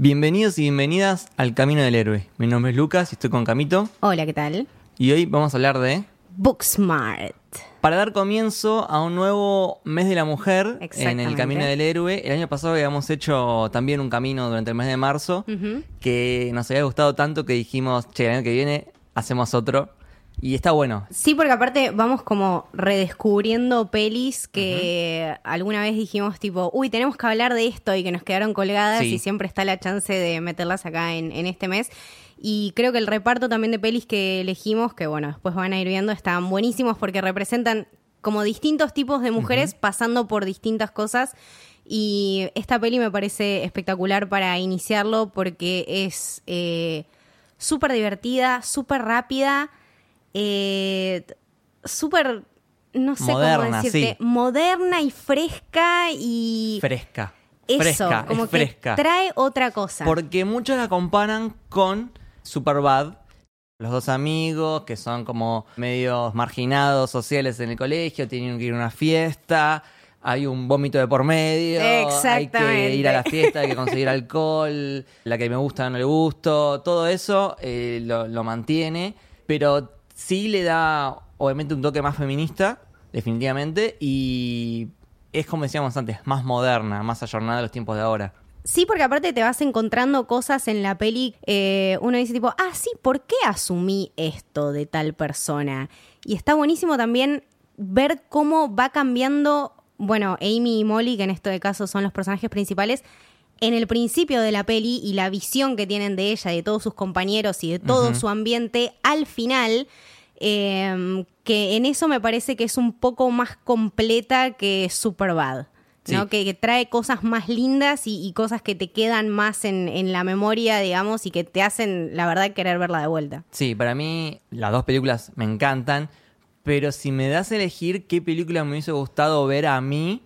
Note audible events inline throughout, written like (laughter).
Bienvenidos y bienvenidas al Camino del Héroe. Mi nombre es Lucas y estoy con Camito. Hola, ¿qué tal? Y hoy vamos a hablar de... Booksmart. Para dar comienzo a un nuevo mes de la mujer en el. Camino del Héroe. El año pasado habíamos hecho también un camino durante el mes de marzo que nos había gustado tanto que dijimos, che, el año que viene hacemos otro. Y está bueno. Sí, porque aparte vamos como redescubriendo pelis que alguna vez dijimos tipo, uy, tenemos que hablar de esto y que nos quedaron colgadas Sí. y siempre está la chance de meterlas acá en, en este mes. Y creo que el reparto también de pelis que elegimos, que bueno, después van a ir viendo, están buenísimos porque representan como distintos tipos de mujeres pasando por distintas cosas. Y esta peli me parece espectacular para iniciarlo porque es eh, súper divertida, súper rápida, eh, súper, no sé Moderna, cómo decirte, sí. moderna y fresca y Fresca. eso, fresca, como es que fresca. trae otra cosa. Porque muchos la comparan con Superbad. Los dos amigos que son como medios marginados sociales en el colegio, tienen que ir a una fiesta, hay un vómito de por medio, hay que ir a la fiesta, hay que conseguir alcohol, la que me gusta no le gusto, todo eso eh, lo, lo mantiene, pero sí le da obviamente un toque más feminista, definitivamente, y es como decíamos antes, más moderna, más ayornada a los tiempos de ahora. Sí, porque aparte te vas encontrando cosas en la peli. eh, uno dice tipo, ah, sí, ¿por qué asumí esto de tal persona? Y está buenísimo también ver cómo va cambiando, bueno, Amy y Molly, que en este caso son los personajes principales, en el principio de la peli y la visión que tienen de ella, de todos sus compañeros y de todo su ambiente, al final, eh, que en eso me parece que es un poco más completa que Superbad. ¿no? Sí. Que, que trae cosas más lindas y, y cosas que te quedan más en, en la memoria, digamos, y que te hacen, la verdad, querer verla de vuelta. Sí, para mí las dos películas me encantan, pero si me das a elegir qué película me hubiese gustado ver a mí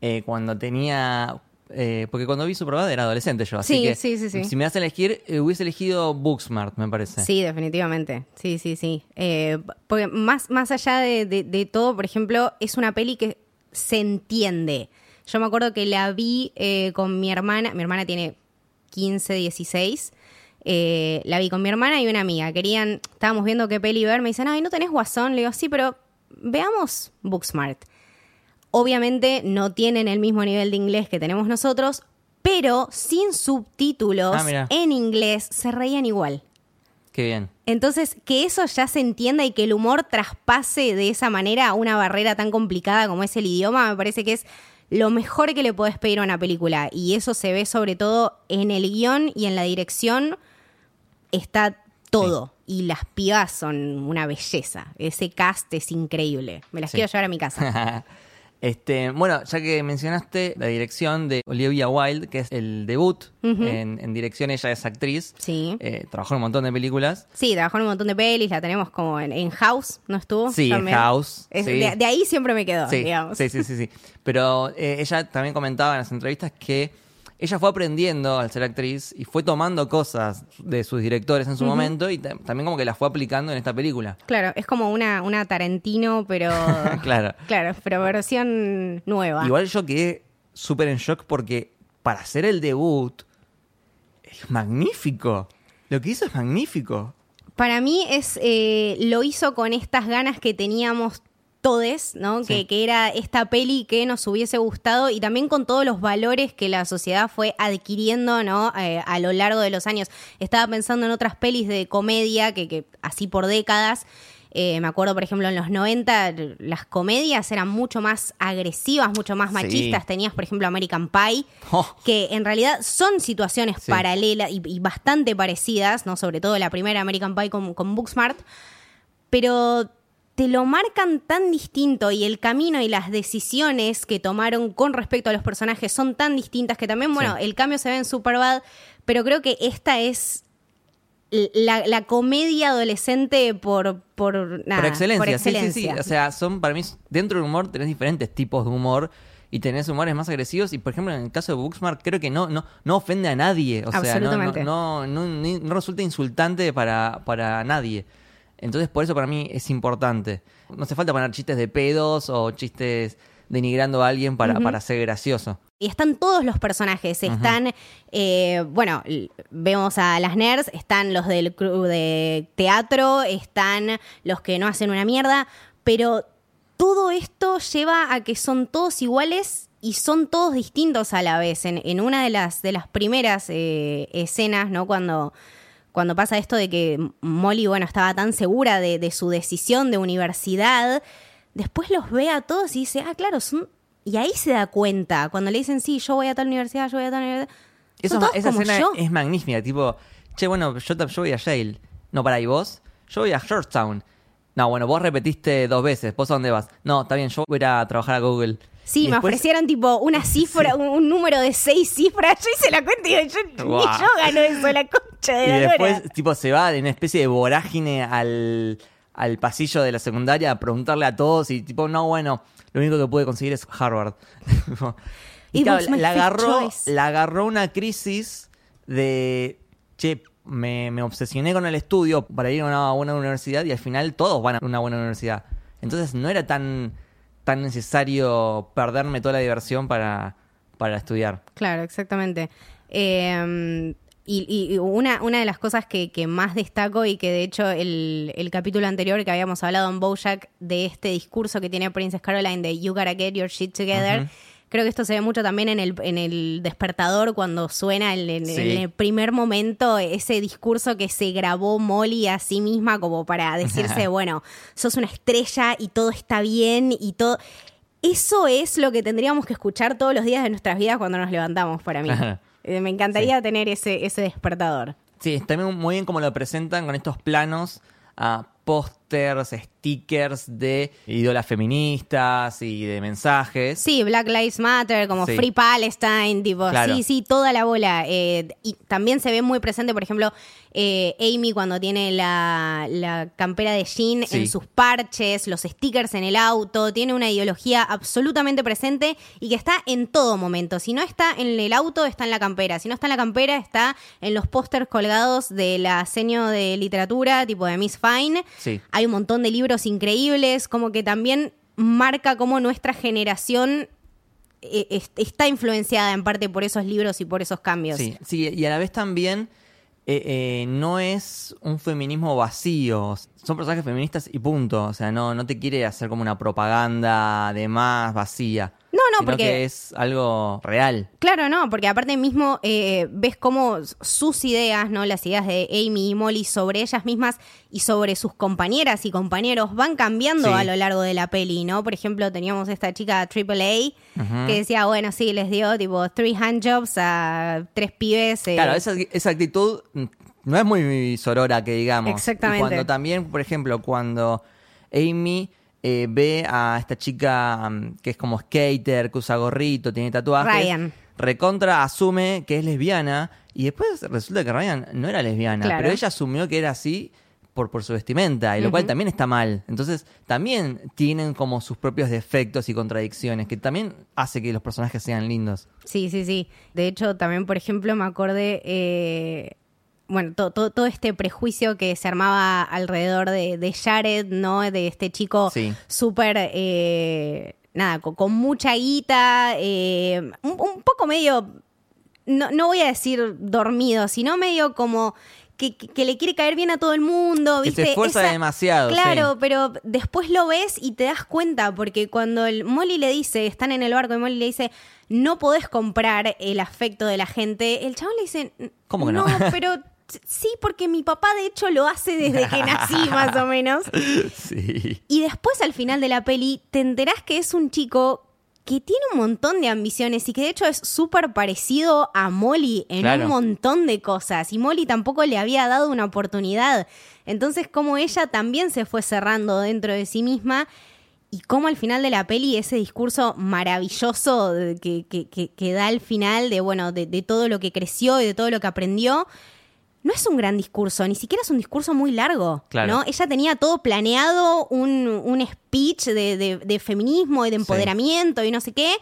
eh, cuando tenía... eh, porque cuando vi Superbad era adolescente yo, así Sí, que sí, sí, si me das a elegir, eh, hubiese elegido Booksmart, me parece. Sí, definitivamente. Sí, sí, sí. Eh, porque más, más allá de, de- de todo, por ejemplo, es una peli que se entiende. Yo me acuerdo que la vi con mi hermana. Mi hermana tiene 15, 16. Eh, la vi con mi hermana y una amiga. Querían, estábamos viendo qué peli ver. Me dicen, ay, ¿no tenés Guasón? Le digo, sí, pero veamos Booksmart. Obviamente no tienen el mismo nivel de inglés que tenemos nosotros, pero sin subtítulos Ah, en inglés se reían igual. Qué bien. Entonces, que eso ya se entienda y que el humor traspase de esa manera una barrera tan complicada como es el idioma, me parece que es lo mejor que le podés pedir a una película. Y eso se ve sobre todo en el guion y en la dirección. Está todo. Y las pibas son una belleza. Ese cast es increíble. Me las Sí. quiero llevar a mi casa. (laughs) este, bueno, ya que mencionaste la dirección de Olivia Wilde, que es el debut en, en dirección, ella es actriz, Sí. eh, trabajó en un montón de películas. Sí, trabajó en un montón de pelis, la tenemos como en, en House, ¿no estuvo? Sí, en. House, Es- sí. de, de ahí siempre me quedó, Sí, digamos. sí, sí, sí, sí. Pero eh, ella también comentaba en las entrevistas que ella fue aprendiendo al ser actriz y fue tomando cosas de sus directores en su momento y ta- también como que las fue aplicando en esta película. Claro, es como una, una Tarantino, pero. (laughs) Claro. Claro, pero versión nueva. Igual yo quedé súper en shock porque para hacer el debut es magnífico. Lo que hizo es magnífico. Para mí es. eh, lo hizo con estas ganas que teníamos todes, ¿no? Sí. Que, que era esta peli que nos hubiese gustado y también con todos los valores que la sociedad fue adquiriendo, ¿no? Eh, a lo largo de los años. Estaba pensando en otras pelis de comedia que, que así por décadas. eh, me acuerdo, por ejemplo, en los 90 las comedias eran mucho más agresivas, mucho más Sí. machistas. Tenías, por ejemplo, American Pie, Oh, que en realidad son situaciones Sí. paralelas y, y bastante parecidas, ¿no? Sobre todo la primera American Pie con, con Booksmart, pero te lo marcan tan distinto y el camino y las decisiones que tomaron con respecto a los personajes son tan distintas que también, bueno, Sí. el cambio se ve en Superbad, pero creo que esta es la, la comedia adolescente por, por, nada, por excelencia, por sí, sí, sí. O sea, son para mí, dentro del humor tenés diferentes tipos de humor y tenés humores más agresivos y por ejemplo en el caso de Booksmart creo que no no no ofende a nadie o sea no, no, no, no resulta insultante para, para nadie entonces por eso para mí es importante no hace falta poner chistes de pedos o chistes denigrando a alguien para, para ser gracioso. Y están todos los personajes. Están, eh, bueno, vemos a las nerds, están los del club de teatro, están los que no hacen una mierda, pero todo esto lleva a que son todos iguales y son todos distintos a la vez. En, en una de las, de las primeras eh, escenas, ¿no? Cuando, cuando pasa esto de que Molly, bueno, estaba tan segura de, de su decisión de universidad, después los ve a todos y dice, ah, claro, son... Y ahí se da cuenta, cuando le dicen, sí, yo voy a tal universidad, yo voy a tal universidad. Eso, esa escena yo. es magnífica, tipo, che, bueno, yo, voy a Yale. No, para, ¿y vos? Yo voy a Georgetown. No, bueno, vos repetiste dos veces. ¿Vos a dónde vas? No, está bien, yo voy a ir a trabajar a Google. Sí, Y me ofrecieron tipo una (laughs) cifra, un, un número de seis cifras. Yo hice la cuenta y digo, yo, ni (laughs) yo gano eso, la concha de Y la después, tipo, se va en una especie de vorágine al, al pasillo de la secundaria a preguntarle a todos y, tipo, no, bueno, lo único que pude conseguir es Harvard. (laughs) y claro, my la agarró, choice. la agarró una crisis de, che, me, me obsesioné con el estudio para ir a una buena universidad y al final todos van a una buena universidad. Entonces no era tan, tan necesario perderme toda la diversión para, para estudiar. Claro, exactamente. Eh, y, y una, una de las cosas que, que más destaco y que de hecho el, el capítulo anterior que habíamos hablado en Bojack de este discurso que tiene Princess Caroline de You gotta get your shit together. Creo que esto se ve mucho también en el, en el despertador cuando suena en, en- Sí. en el primer momento ese discurso que se grabó Molly a sí misma como para decirse, (laughs) bueno, sos una estrella y todo está bien y todo... Eso es lo que tendríamos que escuchar todos los días de nuestras vidas cuando nos levantamos para mí. Eh, Me encantaría tener ese, ese despertador. Sí, está muy muy bien como lo presentan con estos planos a pósters, stickers de ídolas feministas y de mensajes. Sí, Black Lives Matter, como Sí. Free Palestine, tipo, Claro. sí, sí, toda la bola. Eh, y también se ve muy presente, por ejemplo, eh, Amy cuando tiene la, la campera de jean Sí. en sus parches, los stickers en el auto, tiene una ideología absolutamente presente y que está en todo momento. Si no está en el auto, está en la campera. Si no está en la campera, está en los pósters colgados de la seño de literatura, tipo de Miss Fine. Sí. Hay un montón de libros increíbles, como que también marca cómo nuestra generación eh, es- está influenciada en parte por esos libros y por esos cambios. Sí, sí, y a la vez también eh, eh, no es un feminismo vacío. Son personajes feministas y punto. O sea, no, no te quiere hacer como una propaganda de más vacía. No, no, sino porque- que es algo real. Claro, no, porque aparte mismo eh, ves cómo sus ideas, ¿no? Las ideas de Amy y Molly sobre ellas mismas y sobre sus compañeras y compañeros van cambiando Sí. a lo largo de la peli, ¿no? Por ejemplo, teníamos esta chica Triple A que decía, bueno, sí, les dio tipo three handjobs a tres pibes. eh, Claro, esa, esa actitud no es muy sorora que digamos. Exactamente. Y cuando también, por ejemplo, cuando Amy eh, ve a esta chica mm, que es como skater, que usa gorrito, tiene tatuajes. Ryan. Recontra asume que es lesbiana y después resulta que Ryan no era lesbiana, Claro. pero ella asumió que era así por, por su vestimenta, y lo cual también está mal. Entonces, también tienen como sus propios defectos y contradicciones, que también hace que los personajes sean lindos. Sí, sí, sí. De hecho, también, por ejemplo, me acordé, eh, bueno, to- to- todo este prejuicio que se armaba alrededor de, de Jared, ¿no? De este chico Sí. súper, eh, nada, con, con mucha guita, eh, un, un poco medio, no, no voy a decir dormido, sino medio como... Que, le quiere caer bien a todo el mundo, Que se ¿viste? esfuerza demasiado, Claro, sí. pero después lo ves y te das cuenta, porque cuando el Molly le dice, están en el barco y Molly le dice, no podés comprar el afecto de la gente, el chabón le dice, ¿Cómo que no? pero t- (laughs) sí, porque mi papá de hecho lo hace desde que nací, más o menos. (laughs) Sí. Y después al final de la peli te enterás que es un chico que tiene un montón de ambiciones y que de hecho es súper parecido a Molly en Claro. un montón de cosas. Y Molly tampoco le había dado una oportunidad. Entonces como ella también se fue cerrando dentro de sí misma y como al final de la peli ese discurso maravilloso que, que- que- que da al final de, bueno, de, de todo lo que creció y de todo lo que aprendió, no es un gran discurso, ni siquiera es un discurso muy largo, Claro. ¿no? Ella tenía todo planeado, un, un speech de, de- de feminismo y de empoderamiento y no sé qué,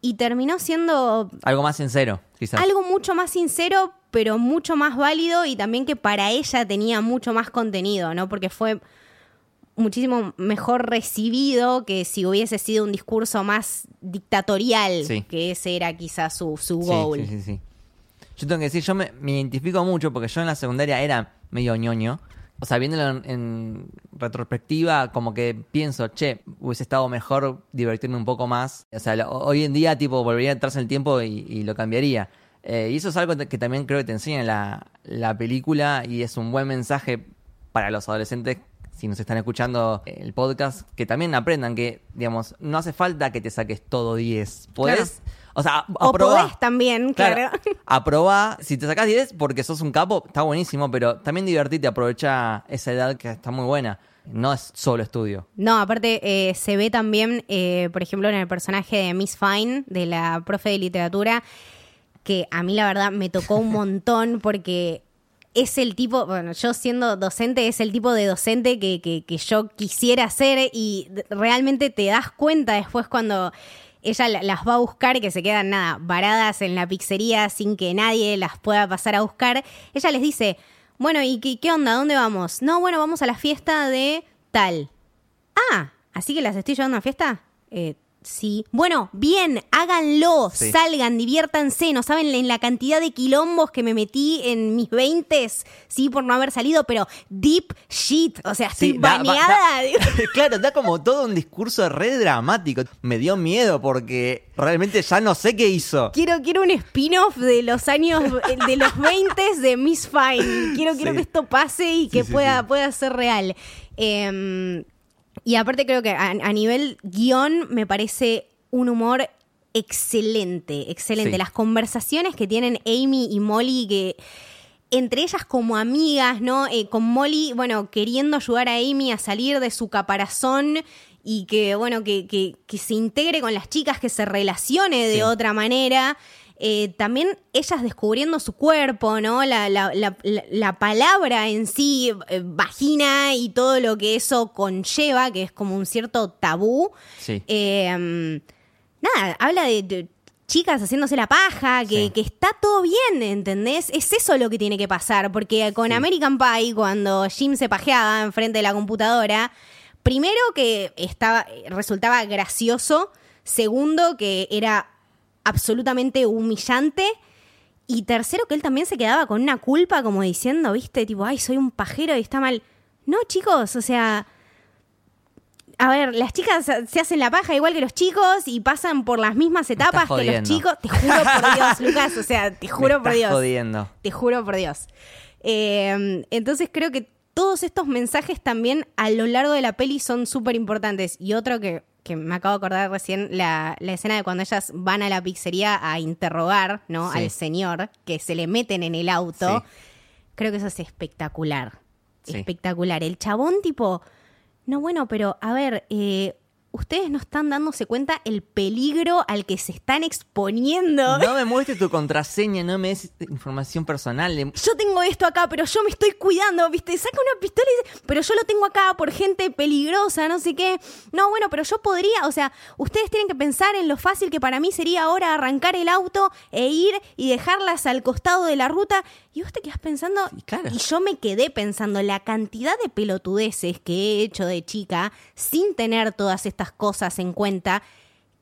y terminó siendo Algo más sincero, quizás. algo mucho más sincero, pero mucho más válido y también que para ella tenía mucho más contenido, ¿no? Porque fue muchísimo mejor recibido que si hubiese sido un discurso más dictatorial, Sí. que ese era quizás su, su Sí, goal. Sí, sí, sí. Yo tengo que decir, yo me, me identifico mucho porque yo en la secundaria era medio ñoño. O sea, viéndolo en, en retrospectiva, como que pienso, che, hubiese estado mejor divertirme un poco más. O sea, lo- hoy en día, tipo, volvería atrás en el tiempo y, y lo cambiaría. Eh, y eso es algo que también creo que te enseña la, la película y es un buen mensaje para los adolescentes, si nos están escuchando el podcast, que también aprendan que, digamos, no hace falta que te saques todo 10. Podés, o sea, O podés también, claro. (laughs) Aprobá. Si te sacás 10 porque sos un capo, está buenísimo, pero también divertite, aprovecha esa edad que está muy buena. No es solo estudio. No, aparte eh, se ve también, eh, por ejemplo, en el personaje de Miss Fine, de la profe de literatura, que a mí la verdad me tocó un montón porque es el tipo, bueno, yo siendo docente, es el tipo de docente que, que, que yo quisiera ser y realmente te das cuenta después cuando ella la- las va a buscar, que se quedan nada, varadas en la pizzería sin que nadie las pueda pasar a buscar. Ella les dice, bueno, ¿y qué, qué onda? ¿Dónde vamos? No, bueno, vamos a la fiesta de tal. Ah, ¿así que las estoy llevando a una fiesta? Eh, sí. Bueno, bien, háganlo, Sí. salgan, diviértanse. No saben en la cantidad de quilombos que me metí en mis veintes, sí, por no haber salido, pero deep shit. O sea, estoy Sí, baneada. da- (laughs) claro, da como todo un discurso re dramático. Me dio miedo porque realmente ya no sé qué hizo. Quiero, quiero un spin-off de los años, de los 20 de Miss Fine. Quiero, quiero que esto pase y que pueda, pueda ser real. Eh, y aparte creo que a, a nivel guion me parece un humor excelente, excelente. Sí. Las conversaciones que tienen Amy y Molly que entre ellas como amigas, ¿no? Eh, con Molly, bueno, queriendo ayudar a Amy a salir de su caparazón y que, bueno, que, que- que se integre con las chicas, que se relacione de Sí. otra manera. Eh, también ellas descubriendo su cuerpo, ¿no? La, la- la- la- la palabra en sí, eh, vagina y todo lo que eso conlleva, que es como un cierto tabú. Sí. Eh, nada, habla de, de chicas haciéndose la paja, que, Sí. que está todo bien, ¿entendés? Es eso lo que tiene que pasar, porque con Sí. American Pie, cuando Jim se pajeaba enfrente de la computadora, primero que estaba, resultaba gracioso, segundo que era absolutamente humillante. Y tercero, que él también se quedaba con una culpa, como diciendo, viste, tipo, ay, soy un pajero y está mal. No, chicos, o sea, a ver, las chicas se hacen la paja igual que los chicos y pasan por las mismas etapas que los chicos. Te juro por (laughs) Dios, Lucas, o sea, te Me juro por Dios. jodiendo. Te juro por Dios. Eh, entonces creo que todos estos mensajes también a lo largo de la peli son súper importantes. Y otro que, que me acabo de acordar recién, la, la escena de cuando ellas van a la pizzería a interrogar ¿no? Sí. al señor, que se le meten en el auto. Sí. Creo que eso es espectacular. Sí. Espectacular. El chabón tipo, no bueno, pero a ver, eh, ustedes no están dándose cuenta el peligro al que se están exponiendo. No me muestres tu contraseña, no me des información personal. Yo tengo esto acá, pero yo me estoy cuidando, ¿viste? Saca una pistola y dice, pero yo lo tengo acá por gente peligrosa, no sé qué. No, bueno, pero yo podría, o sea, ustedes tienen que pensar en lo fácil que para mí sería ahora arrancar el auto e ir y dejarlas al costado de la ruta. Y vos te quedás pensando, claro. y yo me quedé pensando la cantidad de pelotudeces que he hecho de chica sin tener todas estas cosas en cuenta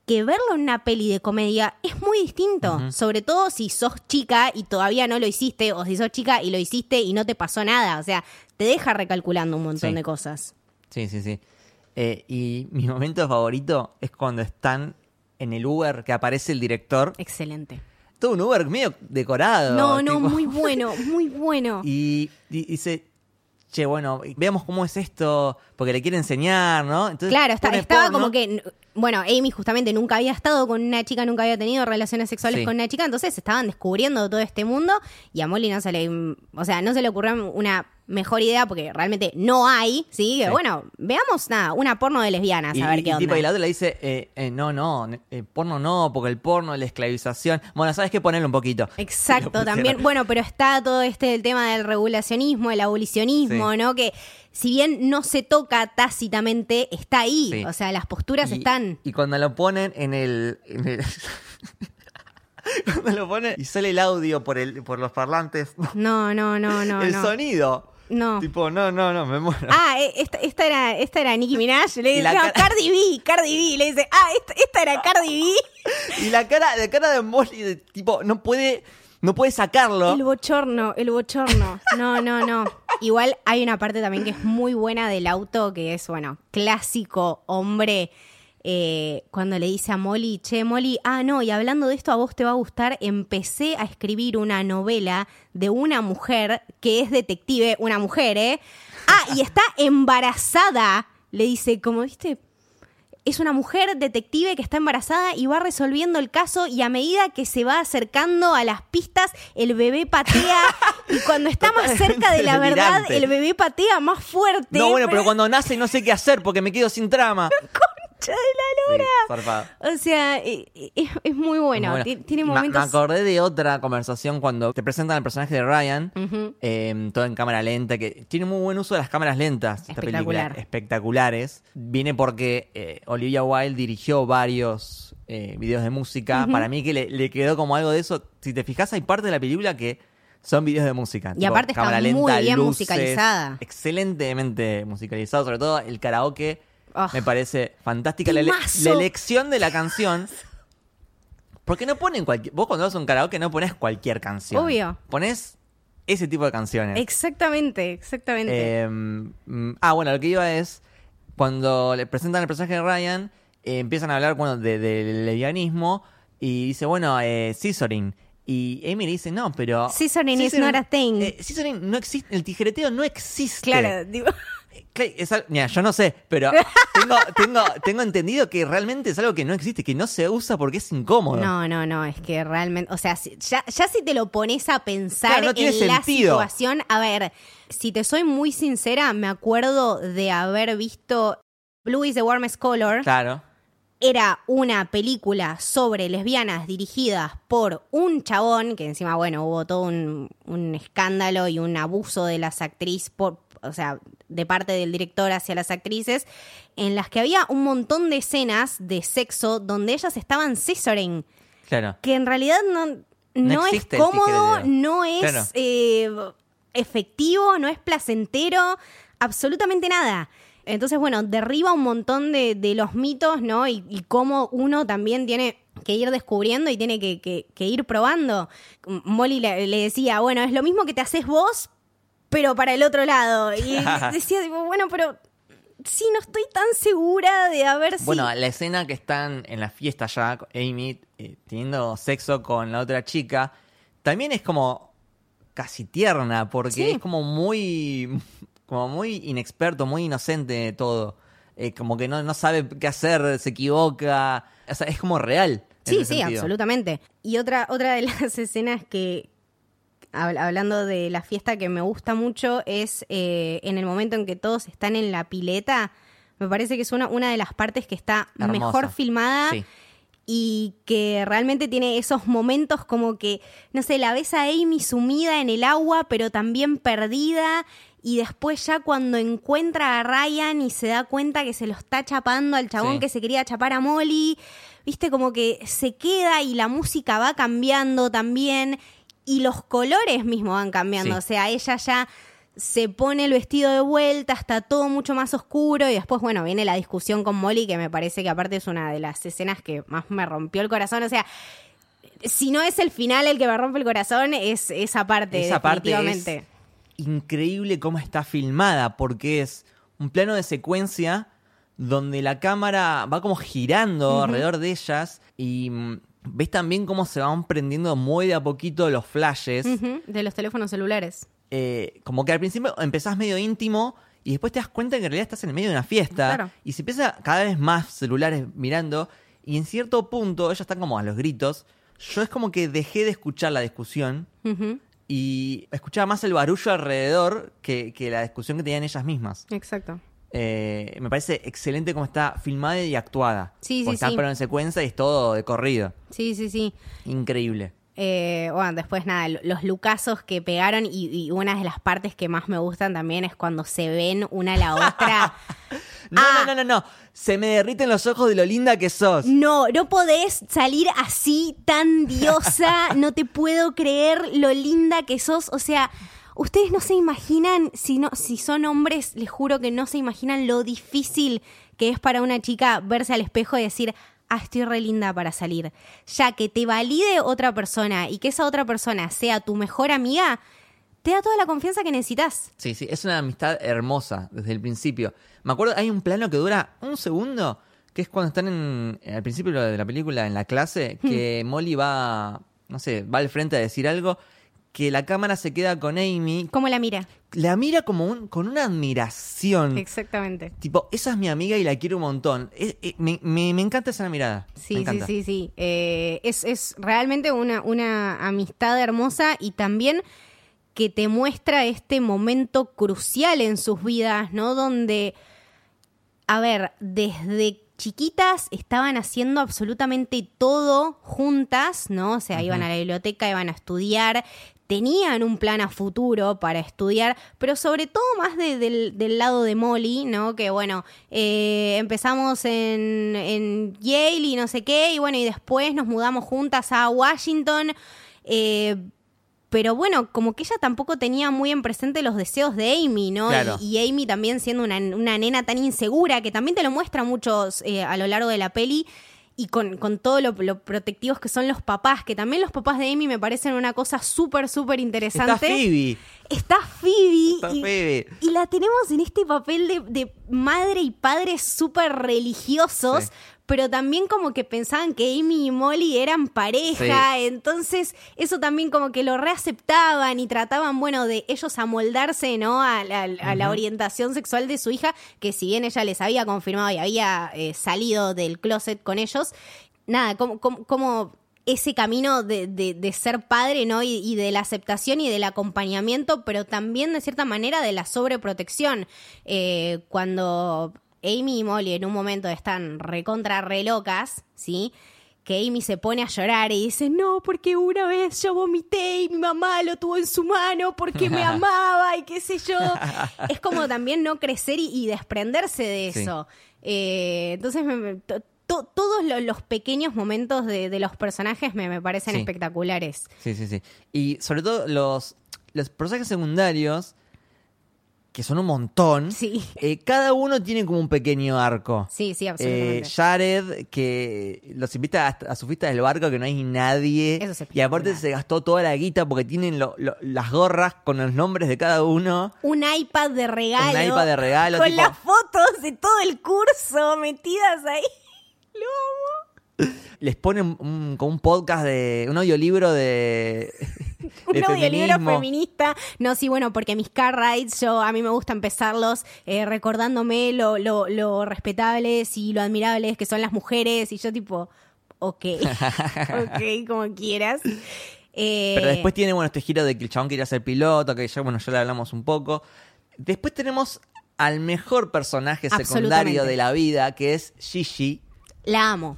que verlo en una peli de comedia es muy distinto. Sobre todo si sos chica y todavía no lo hiciste, o si sos chica y lo hiciste y no te pasó nada. O sea, te deja recalculando un montón Sí. de cosas. Sí, sí, sí. Eh, y mi (laughs) momento favorito es cuando están en el Uber que aparece el director. Excelente. Todo un Uber medio decorado. No, no, tipo- muy bueno, (laughs) muy bueno. Y, y dice, che, bueno, veamos cómo es esto, porque le quiere enseñar, ¿no? Entonces Claro, está- estaba porno. como que, bueno, Amy justamente nunca había estado con una chica, nunca había tenido relaciones sexuales Sí. con una chica, entonces estaban descubriendo todo este mundo y a Molly no se le, o sea, no se le ocurrió una mejor idea porque realmente no hay, ¿sí? Que Sí. bueno, veamos nada, una porno de lesbianas, Y, a ver y- qué y onda. tipo, y la otra le dice, eh, eh, no, no, eh, porno no, porque el porno, la esclavización. Bueno, ¿sabes qué? Ponerlo un poquito. (laughs) Exacto, también. Bueno, pero está todo este el tema del regulacionismo, el abolicionismo, Sí. ¿no? Que si bien no se toca tácitamente, está ahí. Sí. O sea, las posturas Y- están. Y cuando lo ponen en el. en el- (laughs) cuando lo ponen y sale el audio por, el, por los parlantes. No, no, no, no. el no. sonido. No. Tipo, no, no, no, me muero. Ah, eh, esta, esta era, esta era Nicki Minaj. Le dice, no, cara- Cardi B, Cardi B. Le dice, ah, esta, esta era Cardi B. Y la cara, la cara de Molly, tipo, no puede, no puede sacarlo. El bochorno, el bochorno. No, no, no. Igual hay una parte también que es muy buena del auto, que es, bueno, clásico hombre. eh, cuando le dice a Molly, che, Molly, ah, no, y hablando de esto, a vos te va a gustar, empecé a escribir una novela de una mujer que es detective, una mujer, ¿eh? Ah, y está embarazada, le dice, como, viste, es una mujer detective que está embarazada y va resolviendo el caso y a medida que se va acercando a las pistas, el bebé patea (laughs) y cuando está más cerca de la verdad, el bebé patea más fuerte. no, bueno, pero (laughs) cuando nace no sé qué hacer porque me quedo sin trama. Concha de la lora. Sí. O sea, es, es muy bueno. Bueno, Ti- Tiene me- momentos... Me acordé de otra conversación cuando te presentan al personaje de Ryan, eh, todo en cámara lenta, que tiene muy buen uso de las cámaras lentas. Esta película, Espectacular. espectaculares. Viene porque eh, Olivia Wilde dirigió varios eh, videos de música. Para mí que le, le quedó como algo de eso. Si te fijas, hay parte de la película que son videos de música. Y aparte está muy lenta, bien luces, musicalizada. Excelentemente musicalizado, sobre todo el karaoke. Ah. Me parece fantástica la, ele- Temazo. la elección de la canción. Porque no ponen cualquier. Vos cuando vas a un karaoke no pones cualquier canción. Obvio. Pones ese tipo de canciones. Exactamente, exactamente. Eh, mm, ah, bueno, lo que iba es. Cuando le presentan el personaje de Ryan, eh, empiezan a hablar bueno, de- del lesbianismo. Y dice, bueno, eh, scissoring. Y Amy le dice, no, pero. Scissoring is not a thing. eh, scissoring no existe. El tijereteo no existe. claro, digo, Claro, es mira, yo no sé, pero (laughs) tengo, tengo, tengo entendido que realmente es algo que no existe, que no se usa porque es incómodo. No, no, no, es que realmente, o sea, si- ya, ya si te lo pones a pensar Claro, no tiene en la sentido. situación, a ver, si te soy muy sincera, me acuerdo de haber visto Blue is the Warmest Color. Claro. Era una película sobre lesbianas dirigidas por un chabón, que encima, bueno, hubo todo un, un escándalo y un abuso de las actrices, por, o sea, de parte del director hacia las actrices, en las que había un montón de escenas de sexo donde ellas estaban scissoring Claro. que en realidad no, no, es cómodo, no es Claro. eh, efectivo, no es placentero, absolutamente nada. Entonces, bueno, derriba un montón de, de los mitos, ¿no? Y, y cómo uno también tiene que ir descubriendo y tiene que, que- que ir probando. Molly le, le decía, bueno, es lo mismo que te haces vos, pero para el otro lado. (laughs) Y decía, tipo, bueno, pero sí, no estoy tan segura de haber si... Bueno, la escena que están en la fiesta ya, Amy eh, teniendo sexo con la otra chica, también es como casi tierna, porque Sí. es como muy, como muy inexperto, muy inocente todo. Eh, como que no, no sabe qué hacer, se equivoca. O sea, es como real. Sí, sí, sentido. absolutamente. Y otra, otra de las (laughs) escenas que, hablando de la fiesta que me gusta mucho, es eh, en el momento en que todos están en la pileta. Me parece que es una, una de las partes que está Hermosa. mejor filmada Sí. y que realmente tiene esos momentos como que, no sé, la ves a Amy sumida en el agua, pero también perdida. Y después ya cuando encuentra a Ryan y se da cuenta que se lo está chapando al chabón Sí. que se quería chapar a Molly, viste como que se queda y la música va cambiando también y los colores mismo van cambiando. Sí. O sea, ella ya se pone el vestido de vuelta, está todo mucho más oscuro y después, bueno, viene la discusión con Molly, que me parece que aparte es una de las escenas que más me rompió el corazón. O sea, si no es el final el que me rompe el corazón, es esa parte, Esa parte es increíble cómo está filmada, porque es un plano de secuencia donde la cámara va como girando alrededor de ellas y mm, ves también cómo se van prendiendo muy de a poquito los flashes. De los teléfonos celulares. Eh, como que al principio empezás medio íntimo y después te das cuenta que en realidad estás en el medio de una fiesta Claro. y se empieza cada vez más celulares mirando y en cierto punto ellas están como a los gritos. Yo es como que dejé de escuchar la discusión y escuchaba más el barullo alrededor que, que la discusión que tenían ellas mismas. Exacto. Eh, me parece excelente cómo está filmada y actuada. Sí, sí, sí. pero en secuencia y es todo de corrido. Sí, sí, sí. Increíble. Eh, bueno, después nada, lo- los lucazos que pegaron y, y una de las partes que más me gustan también es cuando se ven una a la otra. (laughs) No, Ah. no, no, no, no. Se me derriten los ojos de lo linda que sos. No, no podés salir así tan diosa, (laughs) no te puedo creer lo linda que sos, o sea, Ustedes no se imaginan, si, no, si son hombres, les juro que no se imaginan lo difícil que es para una chica verse al espejo y decir, ah, estoy re linda para salir. Ya que te valide otra persona y que esa otra persona sea tu mejor amiga, te da toda la confianza que necesitas. Sí, sí, es una amistad hermosa desde el principio. Me acuerdo, hay un plano que dura un segundo, que es cuando están en, al principio de la película, en la clase, que (laughs) Molly va, no sé, va al frente a decir algo, que la cámara se queda con Amy. ¿Cómo la mira? La mira como un, con una admiración. Exactamente. Tipo, esa es mi amiga y la quiero un montón. Es- eh, me, me- me encanta esa mirada. Sí, sí, sí, sí. Eh, es, es realmente una, una amistad hermosa y también que te muestra este momento crucial en sus vidas, ¿no? Donde, a ver, desde chiquitas estaban haciendo absolutamente todo juntas, ¿no? O sea, iban a la biblioteca, iban a estudiar, tenían un plan a futuro para estudiar, pero sobre todo más de- del, del lado de Molly, ¿no? Que bueno, eh, empezamos en, en Yale y no sé qué, y bueno, y después nos mudamos juntas a Washington. eh, pero bueno, como que ella tampoco tenía muy en presente los deseos de Amy, ¿no? Claro. Y, y Amy también siendo una, una nena tan insegura, que también te lo muestra muchos eh, a lo largo de la peli, y con, con todo lo, lo protectivos que son los papás, que también los papás de Amy me parecen una cosa súper, súper interesante. Está Phoebe. Está Phoebe. Está y, Phoebe. y la tenemos en este papel de, de madre y padre súper religiosos, Sí. pero también como que pensaban que Amy y Molly eran pareja, entonces eso también como que lo reaceptaban y trataban, bueno, de ellos amoldarse, ¿no? A la, a la orientación sexual de su hija, que si bien ella les había confirmado y había eh, salido del closet con ellos, nada, como, como, como ese camino de, de- de ser padre, ¿no? Y, y de la aceptación y del acompañamiento, pero también de cierta manera de la sobreprotección. Eh, cuando Amy y Molly en un momento están recontra re locas, ¿sí? Que Amy se pone a llorar y dice, no, porque una vez yo vomité y mi mamá lo tuvo en su mano porque me (laughs) amaba y qué sé yo. es como también no crecer y, y desprenderse de Sí. eso. Eh, entonces, me- to- to- todos lo- los pequeños momentos de, de los personajes me, me parecen Sí. espectaculares. Sí, sí, sí. Y sobre todo los, los personajes secundarios, que son un montón, Sí. eh, cada uno tiene como un pequeño arco. Sí, sí, Eh, absolutamente. Jared, que los invita a, a su fiesta del barco, que no hay nadie. Eso es y aparte se gastó toda la guita porque tienen lo- lo- las gorras con los nombres de cada uno. un iPad de regalo. Un iPad de regalo, Con tipo- las fotos de todo el curso metidas ahí. Lo amo. Les ponen un, como un podcast de. un audiolibro de. (laughs) Un de audiolibro feminismo. feminista. No, sí, bueno, porque mis car rides, yo a mí me gusta empezarlos eh, recordándome lo, lo, lo respetables y lo admirables que son las mujeres. Y yo, tipo, ok, (laughs) ok, como quieras. Eh, Pero después tiene, bueno, este giro de que el chabón quería ser piloto, que ya, bueno, ya le hablamos un poco. Después tenemos al mejor personaje secundario de la vida, que es Gigi. La amo.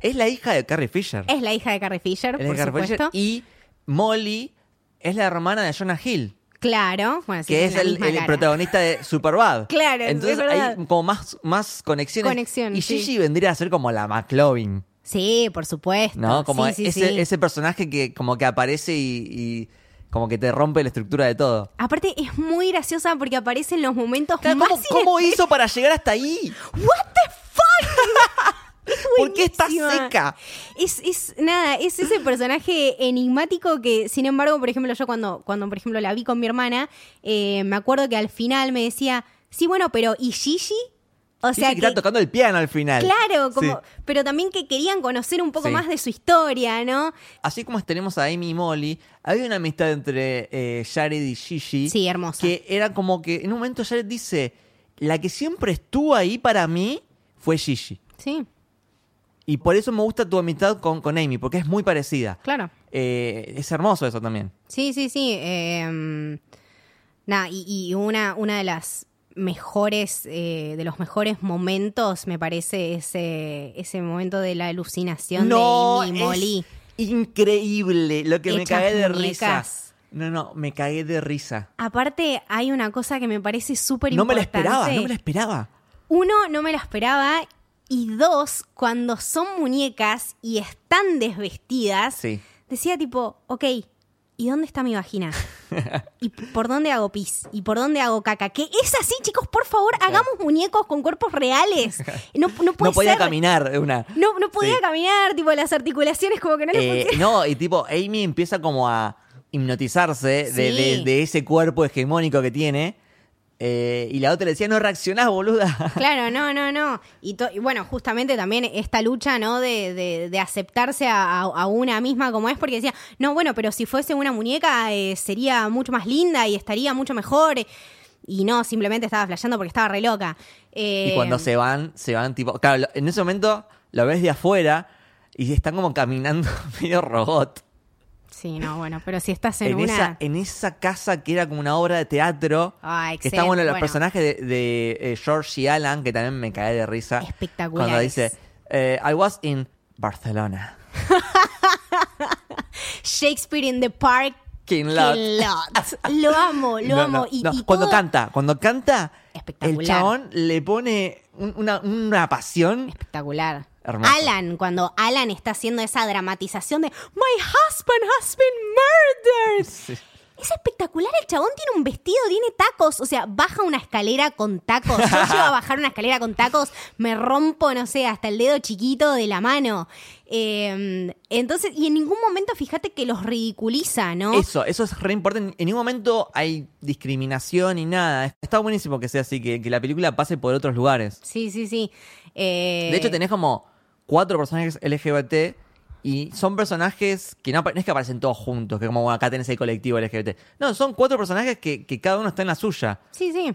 Es la hija de Carrie Fisher. Es la hija de Carrie Fisher, Es por Carrie Fisher. supuesto. Y Molly es la hermana de Jonah Hill, Claro, bueno, sí, que es el, protagonista de Superbad. (laughs) Claro, es Entonces hay como más, más conexiones. Conexión, y sí. Gigi vendría a ser como la McLovin. Sí, por supuesto. ¿No? Como Sí, sí, ese, sí. ese personaje que como que aparece y, y como que te rompe la estructura de todo. Aparte, es muy graciosa porque aparece en los momentos Claro, más ¿Cómo, cómo hizo para llegar hasta ahí? What? ¿Por qué está seca? Es, es nada, es ese personaje enigmático que, sin embargo, por ejemplo, yo cuando, cuando por ejemplo, la vi con mi hermana, eh, me acuerdo que al final me decía, sí, bueno, pero ¿y Gigi? O sea, que está tocando el piano al final. claro, como, Sí. pero también que querían conocer un poco Sí. más de su historia, ¿no? Así como tenemos a Amy y Molly, había una amistad entre eh, Jared y Gigi. Sí, hermosa. Que era como que en un momento Jared dice, la que siempre estuvo ahí para mí fue Gigi. Sí, Y por eso me gusta tu amistad con, con Amy, porque es muy parecida. claro. Eh, es hermoso eso también. Sí, sí, sí. eh, nada, y, y una, una de las mejores, eh, de los mejores momentos, me parece, ese, ese momento de la alucinación no, de Amy y Molly. es increíble lo que me cagué de muñecas. risa. No, no, me cagué de risa. Aparte, hay una cosa que me parece súper No me la importante. esperaba, no me la esperaba. Uno, no me la esperaba. Y dos, cuando son muñecas y están desvestidas, Sí. decía tipo, ok, ¿y dónde está mi vagina? (laughs) ¿Y por dónde hago pis? ¿Y por dónde hago caca? Que es así, chicos, por favor, hagamos muñecos con cuerpos reales. (laughs) No, no puede no podía ser- caminar una. No, no podía Sí. caminar, tipo, las articulaciones como que no le Eh, no, y tipo, Amy empieza como a hipnotizarse de, Sí. de- de ese cuerpo hegemónico que tiene. Eh, y la otra le decía, no reaccionás, boluda. (laughs) Claro, no, no, no. Y, bueno, justamente también esta lucha, ¿no? De, de- de aceptarse a, una misma como es, porque decía, no, bueno, pero si fuese una muñeca eh, sería mucho más linda y estaría mucho mejor. Y no, simplemente estaba flasheando porque estaba re loca. Eh, Y cuando se van, se van tipo. Claro, en ese momento lo ves de afuera y están como caminando (laughs) medio robot. Sí, no, bueno, pero si estás en, En, una... esa, en esa casa que era como una obra de teatro. Ah, que está bueno, los bueno. personajes de, de, eh, George y Alan, que también me cae de risa. Espectaculares. Cuando dice, eh, I was in Barcelona. (laughs) Shakespeare in the Park. King Lot. King Lot. (laughs) Lo amo, lo No, amo. no, y, no. y cuando todo- canta, cuando canta, el Espectacular. chabón le pone un- una, una pasión. Espectacular. Hermoso. Alan, cuando Alan está haciendo esa dramatización de My husband has been murdered. (laughs) Sí. Es espectacular, el chabón tiene un vestido, tiene tacos, o sea, baja una escalera con tacos. Yo llego a bajar una escalera con tacos, me rompo, no sé, hasta el dedo chiquito de la mano. Eh, entonces, y en ningún momento fíjate que los ridiculiza, ¿no? Eso, eso es re importante. En ningún momento hay discriminación ni nada. Está buenísimo que sea así, que, que la película pase por otros lugares. Sí, sí, sí. Eh, De hecho, tenés como cuatro personajes LGBT y son personajes que no, es que aparecen todos juntos, que como acá tenés el colectivo LGBT. No, son cuatro personajes que, que cada uno está en la suya. Sí, sí.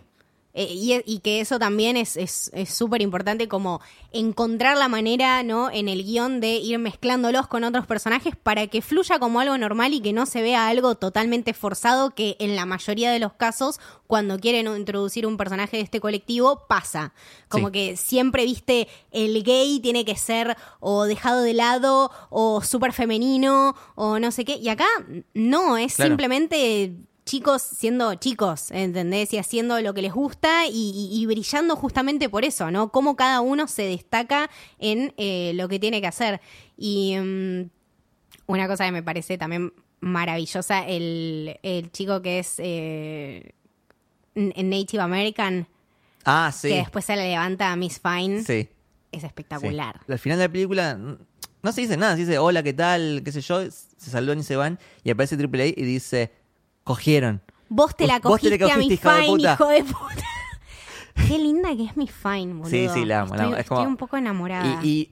Eh, y, y que eso también es es- es súper importante como encontrar la manera, ¿no? En el guion de ir mezclándolos con otros personajes para que fluya como algo normal y que no se vea algo totalmente forzado que en la mayoría de los casos, cuando quieren introducir un personaje de este colectivo, pasa. Como Sí. que siempre, viste, el gay tiene que ser o dejado de lado o súper femenino o no sé qué. Y acá no, es Claro. simplemente chicos siendo chicos, ¿entendés? Y haciendo lo que les gusta y, y- y brillando justamente por eso, ¿no? Cómo cada uno se destaca en eh, lo que tiene que hacer. Y mm, una cosa que me parece también maravillosa, el, el chico que es eh, Native American, Ah, sí. que después se le levanta a Miss Fine, Sí. es sí. espectacular. Al final de la película no se dice nada, se dice hola, ¿qué tal? qué sé yo, se saludan y se van y aparece Triple A y dice, cogieron. Vos te la te la cogiste a de Fine, hijo de puta. (laughs) Qué linda que es Miss Fine, boludo. Sí, sí, la amo, la Estoy, amo. Es como- estoy un poco enamorada. Y, y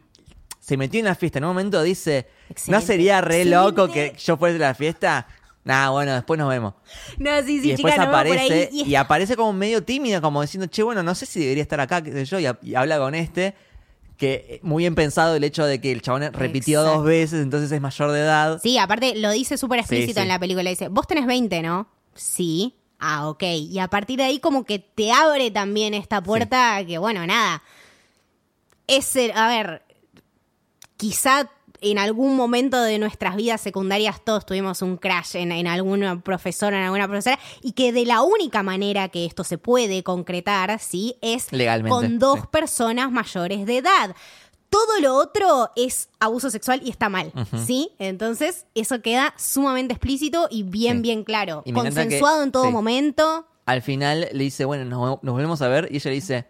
se metió en la fiesta. En un momento dice, ¿no sería re Excelente. loco que yo fuese a la fiesta? Nah, bueno, después nos vemos. No, sí, sí, y después chica, nos vemos por ahí. aparece, Y aparece como medio tímida, como diciendo, che, bueno, no sé si debería estar acá, qué sé yo, y habla con este, que eh, muy bien pensado el hecho de que el chabón repitió Exacto. dos veces, entonces es mayor de edad. Sí, aparte lo dice súper explícito Sí, sí. en la película. Dice, vos tenés 20, ¿no? Sí. Ah, ok. Y a partir de ahí como que te abre también esta puerta que, bueno, nada. Ese, a ver, quizá en algún momento de nuestras vidas secundarias todos tuvimos un crash en, en algún profesor, en alguna profesora, y que de la única manera que esto se puede concretar, ¿sí? Es Legalmente, con dos sí. personas mayores de edad. Todo lo otro es abuso sexual y está mal, ¿sí? Entonces, eso queda sumamente explícito y bien, Sí. bien claro. Que- Consensuado en todo sí. momento. Al final le dice, bueno, nos, nos volvemos a ver, y ella le dice,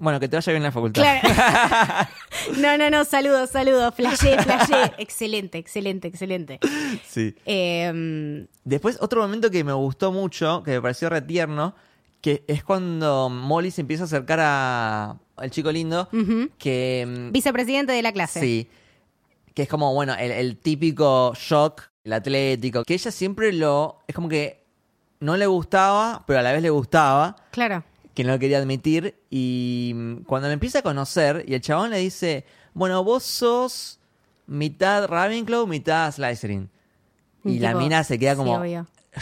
bueno, que te vaya bien en la facultad. Claro. (laughs) no, no, no, saludos, saludos. Flashé, flashé. excelente, excelente, excelente. sí. Eh, Después, otro momento que me gustó mucho, que me pareció re tierno, que es cuando Molly se empieza a acercar a- al chico lindo, que... mm, vicepresidente de la clase. Sí. Que es como, bueno, el, el típico shock, el atlético, que ella siempre lo... Es como que no le gustaba, pero a la vez le gustaba, Claro. Que no lo quería admitir. Y mm, cuando le empieza a conocer, y el chabón le dice, bueno, vos sos mitad Ravenclaw, mitad Slytherin. Y Y la mina se queda sí, como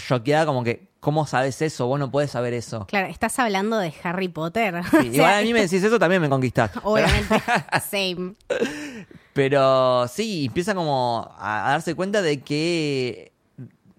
choqueada, como que, ¿cómo sabes eso? Vos no podés saber eso. Claro, estás hablando de Harry Potter. Sí, (laughs) O sea, igual a mí me decís eso, también me conquistás. (laughs) Obviamente, (laughs) same. Pero sí, empieza como a, a darse cuenta de que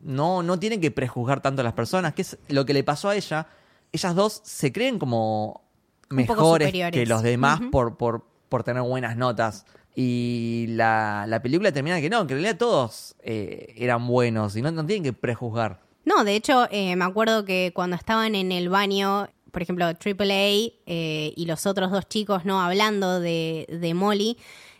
no, no tienen que prejuzgar tanto a las personas, que es lo que le pasó a ella. Ellas dos se creen como mejores que los demás por, por, por tener buenas notas. Y la, la película termina que no, que en realidad todos eh, eran buenos y no, no tienen que prejuzgar. No, de hecho, eh, me acuerdo que cuando estaban en el baño, por ejemplo, AAA eh, y los otros dos chicos, ¿no? Hablando de, de Molly,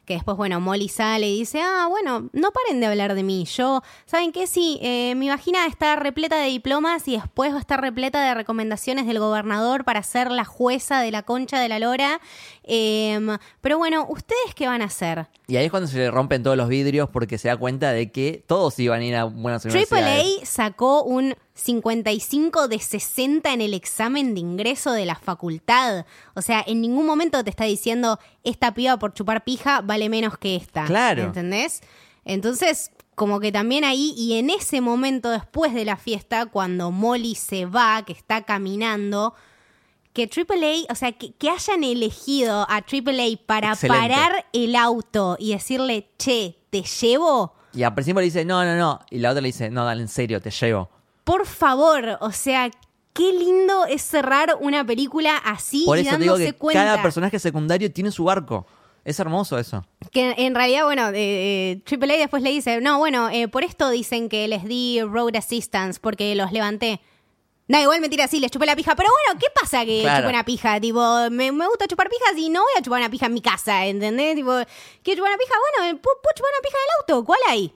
que después, bueno, Molly sale y dice, ah, bueno, no paren de hablar de mí. Yo, ¿saben qué? Sí, eh, mi vagina está repleta de diplomas y después va a estar repleta de recomendaciones del gobernador para ser la jueza de la concha de la lora. Em, pero bueno, ¿ustedes qué van a hacer? Y ahí es cuando se le rompen todos los vidrios porque se da cuenta de que todos iban a ir a buenas universidades. AAA sacó un 55 de 60 en el examen de ingreso de la facultad. O sea, en ningún momento te está diciendo esta piba por chupar pija vale menos que esta. Claro. ¿Entendés? Entonces, como que también ahí, y en ese momento después de la fiesta, cuando Molly se va, que está caminando, que AAA, o sea, que, que hayan elegido a AAA para Excelente. parar el auto y decirle, che, te llevo. Y al principio le dice, no, no, no. Y la otra le dice, no, dale, en serio, te llevo. Por favor, o sea, qué lindo es cerrar una película así Por y eso te digo dándose que cuenta. cada personaje secundario tiene su arco. Es hermoso eso. Que en realidad, bueno, eh, eh, AAA después le dice, no, bueno, eh, por esto dicen que les di road assistance, porque los levanté. No, igual me tira así, les chupé la pija. Pero bueno, ¿qué pasa que Claro. chupé una pija? Tipo, me, me gusta chupar pijas y no voy a chupar una pija en mi casa, ¿entendés? Tipo, ¿quiero chupar una pija? Bueno, ¿puedo, puedo chupar una pija en el auto? ¿Cuál hay?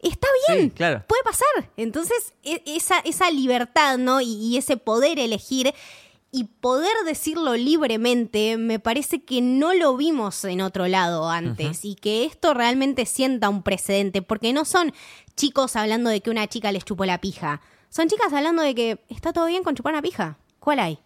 Está bien, Sí, claro. puede pasar. Entonces, e- esa, esa libertad, ¿no? Y, y ese poder elegir y poder decirlo libremente, me parece que no lo vimos en otro lado antes y que esto realmente sienta un precedente, porque no son chicos hablando de que una chica les chupó la pija, son chicas hablando de que está todo bien con chupar una pija. ¿Cuál hay?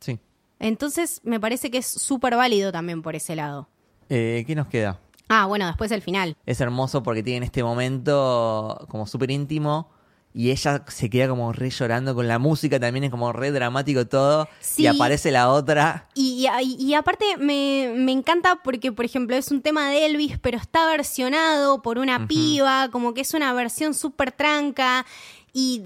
Sí. Entonces, me parece que es súper válido también por ese lado. Eh, ¿Qué nos queda? Ah, bueno, después el final. Es hermoso porque tiene este momento como súper íntimo y ella se queda como re llorando con la música, también es como re dramático todo. Sí. Y aparece la otra. Y, y- y aparte me, me encanta porque, por ejemplo, es un tema de Elvis, pero está versionado por una piba, como que es una versión súper tranca y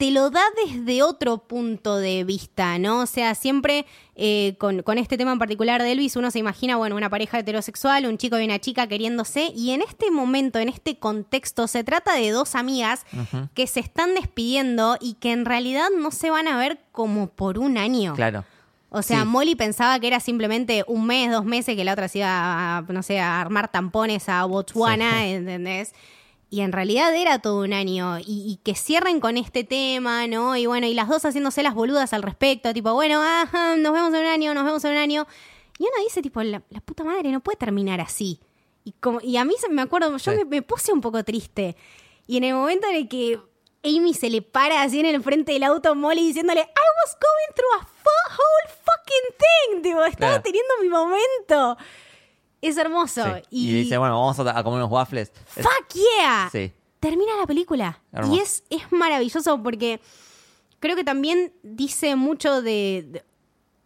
te lo da desde otro punto de vista, ¿no? O sea, siempre eh, con, con este tema en particular de Elvis uno se imagina, bueno, una pareja heterosexual, un chico y una chica queriéndose y en este momento, en este contexto, se trata de dos amigas que se están despidiendo y que en realidad no se van a ver como por un año. Claro. O sea, Sí. Molly pensaba que era simplemente un mes, dos meses que la otra se iba a, no sé, a armar tampones a Botswana, ¿entendés? Y en realidad era todo un año. Y, y que cierren con este tema, ¿no? Y bueno, y las dos haciéndose las boludas al respecto, tipo, bueno, ajá, nos vemos en un año, nos vemos en un año. Y uno dice, tipo, la, la puta madre no puede terminar así. Y, como, y a mí me acuerdo, yo Sí. me, me puse un poco triste. Y en el momento en el que Amy se le para así en el frente del auto, Molly diciéndole, I was going through a whole fucking thing. Tipo, estaba Claro. teniendo mi momento. Es hermoso. Sí. Y, Y, dice, bueno, vamos a, a comer unos waffles. Es- ¡Fuck yeah! Sí. Termina la película. Hermoso. Y es, es maravilloso porque creo que también dice mucho de, de,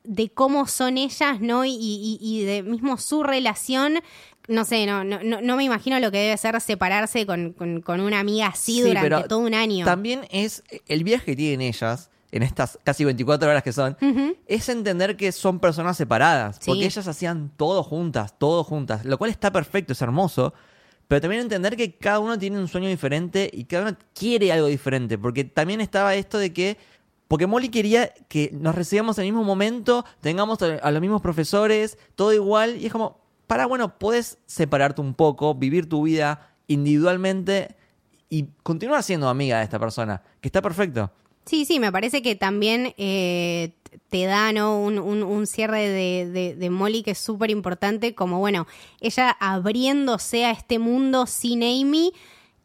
de cómo son ellas, ¿no? Y, y- y de mismo su relación. No sé, no, no, no me imagino lo que debe ser separarse con, con- con una amiga así Sí, durante todo un año. También es el viaje que tienen ellas en estas casi 24 horas que son, es entender que son personas separadas, Sí. porque ellas hacían todo juntas, todo juntas, lo cual está perfecto, es hermoso, pero también entender que cada uno tiene un sueño diferente y cada uno quiere algo diferente, porque también estaba esto de que porque Molly quería que nos recibamos en el mismo momento, tengamos a, a los mismos profesores, todo igual, y es como, para, bueno, puedes separarte un poco, vivir tu vida individualmente y continuar siendo amiga de esta persona, que está perfecto. Sí, sí, me parece que también eh, te da ¿no? un, un- un cierre de, de- de Molly que es súper importante, como bueno, ella abriéndose a este mundo sin Amy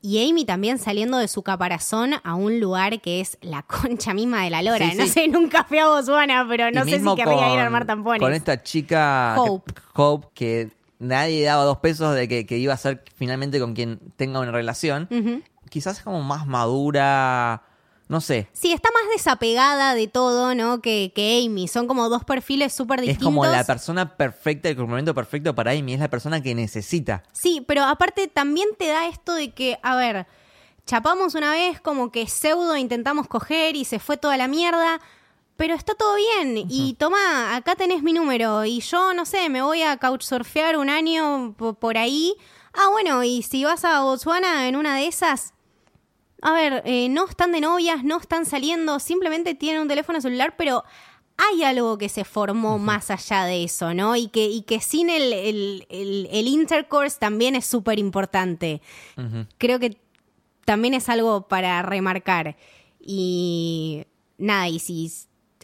y Amy también saliendo de su caparazón a un lugar que es la (laughs) concha misma de la lora. Sí, no sí. sé, nunca fui a Botswana, pero no Y sé si querría ir con- a armar tampones. Con esta chica Hope. que, Hope, que nadie daba dos pesos de que, que iba a ser finalmente con quien tenga una relación. Quizás es como más madura, no sé. Sí, está más desapegada de todo, ¿no? Que, que Amy. Son como dos perfiles súper Es distintos. como la persona perfecta, el complemento perfecto para Amy, es la persona que necesita. Sí, pero aparte también te da esto de que, a ver, chapamos una vez como que pseudo intentamos coger y se fue toda la mierda, pero está todo bien. Y toma, acá tenés mi número y yo, no sé, me voy a couchsurfear un año po- por ahí. Ah, bueno, y si vas a Botswana en una de esas, a ver, eh, no están de novias, no están saliendo, simplemente tienen un teléfono celular, pero hay algo que se formó más allá de eso, ¿no? Y que, y que sin el, el, el, el intercourse también es súper importante. Creo que también es algo para remarcar. Y nada, y si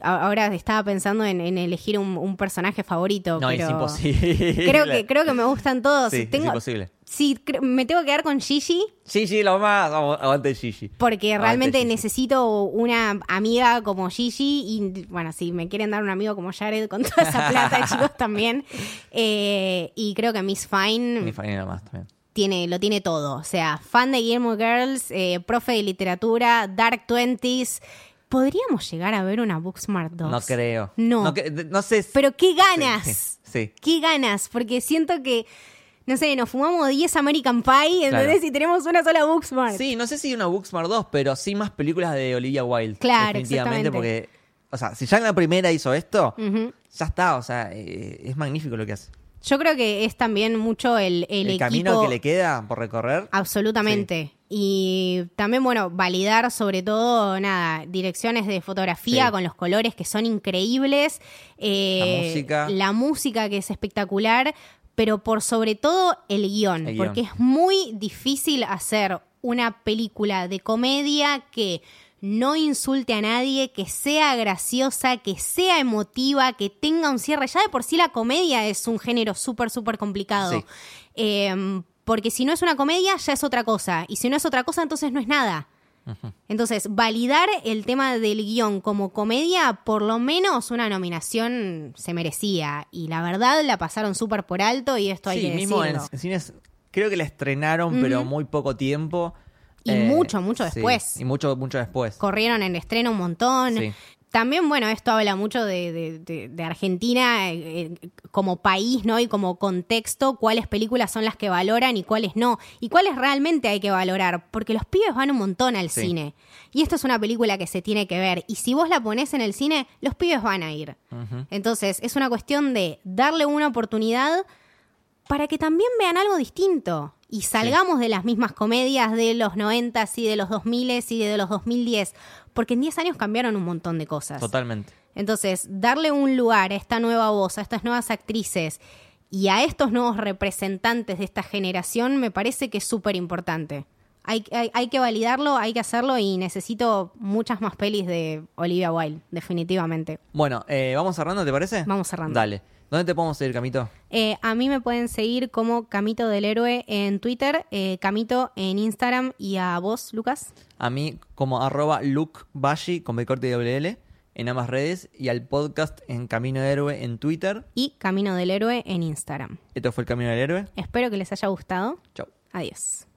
ahora estaba pensando en, en elegir un, un personaje favorito. No, es pero imposible. Creo que, creo que me gustan todos. Sí, es Tengo- imposible. Sí, me tengo que quedar con Gigi. Gigi, lo más. Agu- Aguante Gigi. Porque Aguante realmente Gigi. necesito una amiga como Gigi y bueno, si me quieren dar un amigo como Jared con toda esa plata, (laughs) chicos, también. Eh, y creo que Miss Fine Mi familia más también. tiene, lo tiene todo. O sea, fan de Guillermo Girls, eh, profe de literatura, Dark Twenties. ¿Podríamos llegar a ver una Booksmart 2? No creo. No. No, sé. Pero qué ganas. Sí, (laughs) sí. Qué ganas, porque siento que, no sé, nos fumamos 10 American Pie, ¿entendés? Claro. Y tenemos una sola Booksmart. Sí, no sé si una Booksmart 2, pero sí más películas de Olivia Wilde. Claro, Definitivamente, porque. O sea, si ya en la primera hizo esto, ya está. O sea, eh, es magnífico lo que hace. Yo creo que es también mucho el, el, El, equipo. camino que le queda por recorrer. Absolutamente. Y también, bueno, validar sobre todo, nada, direcciones de fotografía Sí. con los colores que son increíbles. eh, La música. La música que es espectacular, pero por sobre todo el guion, El guion. porque es muy difícil hacer una película de comedia que no insulte a nadie, que sea graciosa, que sea emotiva, que tenga un cierre. Ya de por sí la comedia es un género súper, súper complicado. Sí. Eh, porque si no es una comedia, ya es otra cosa. Y si no es otra cosa, entonces no es nada. Entonces, validar el tema del guion como comedia, por lo menos una nominación se merecía. Y la verdad la pasaron súper por alto y esto hay sí, que mismo en, decirlo. en cines. Creo que la estrenaron, pero muy poco tiempo. Eh, Y mucho, mucho sí, después. Y mucho, mucho después. Corrieron en estreno un montón. Sí. También, bueno, esto habla mucho de, de- de- de Argentina eh, eh, como país, ¿no? Y como contexto, cuáles películas son las que valoran y cuáles no. Y cuáles realmente hay que valorar, porque los pibes van un montón al Sí. cine. Y esto es una película que se tiene que ver. Y si vos la ponés en el cine, los pibes van a ir. Entonces, es una cuestión de darle una oportunidad para que también vean algo distinto y salgamos de las mismas comedias de los 90 y de los 2000 y de los 2010, porque en 10 años cambiaron un montón de cosas. Totalmente. Entonces, darle un lugar a esta nueva voz, a estas nuevas actrices y a estos nuevos representantes de esta generación me parece que es súper importante. Hay, hay- hay que validarlo, hay que hacerlo y necesito muchas más pelis de Olivia Wilde, definitivamente. Bueno, eh, ¿vamos cerrando, te parece? Vamos cerrando. Dale. ¿Dónde te podemos seguir, Camito? Eh, a mí me pueden seguir como Camito del Héroe en Twitter, eh, Camito en Instagram y a vos, Lucas. A mí como arroba Luke Bashi con B corte y doble L en ambas redes y al podcast en Camino de Héroe en Twitter. Y Camino del Héroe en Instagram. Esto fue el Camino del Héroe. Espero que les haya gustado. Chau. Adiós.